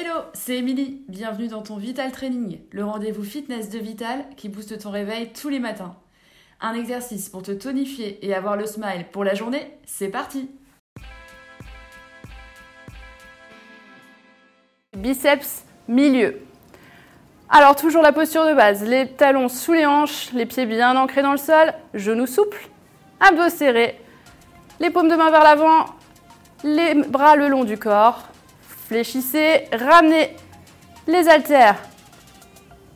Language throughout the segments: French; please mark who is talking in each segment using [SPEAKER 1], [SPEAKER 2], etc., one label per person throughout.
[SPEAKER 1] Hello, c'est Émilie. Bienvenue dans ton Vital Training, le rendez-vous fitness de Vital qui booste ton réveil tous les matins. Un exercice pour te tonifier et avoir le smile pour la journée, c'est parti
[SPEAKER 2] Biceps milieu. Alors toujours la posture de base, les talons sous les hanches, les pieds bien ancrés dans le sol, genoux souples, abdos serrés, les paumes de main vers l'avant, les bras le long du corps, fléchissez, ramenez les haltères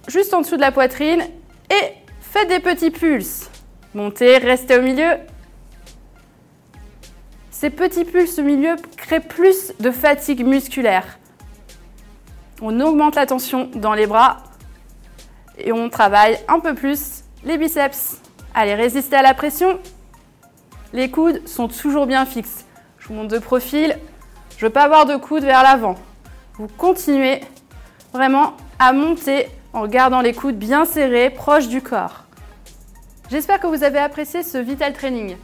[SPEAKER 2] juste en dessous de la poitrine et faites des petits pulses. Montez, restez au milieu. Ces petits pulses au milieu créent plus de fatigue musculaire. On augmente la tension dans les bras et on travaille un peu plus les biceps. Allez, résistez à la pression. Les coudes sont toujours bien fixes. Je vous montre de profil. Je ne veux pas avoir de coudes vers l'avant. Vous continuez vraiment à monter en gardant les coudes bien serrés, proches du corps. J'espère que vous avez apprécié ce Vital Training.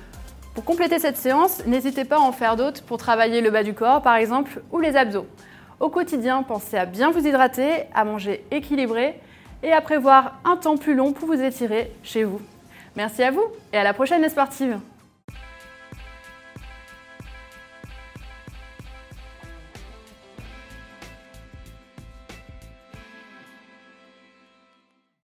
[SPEAKER 2] Pour compléter cette séance, n'hésitez pas à en faire d'autres pour travailler le bas du corps par exemple ou les abdos. Au quotidien, pensez à bien vous hydrater, à manger équilibré et à prévoir un temps plus long pour vous étirer chez vous. Merci à vous et à la prochaine les sportives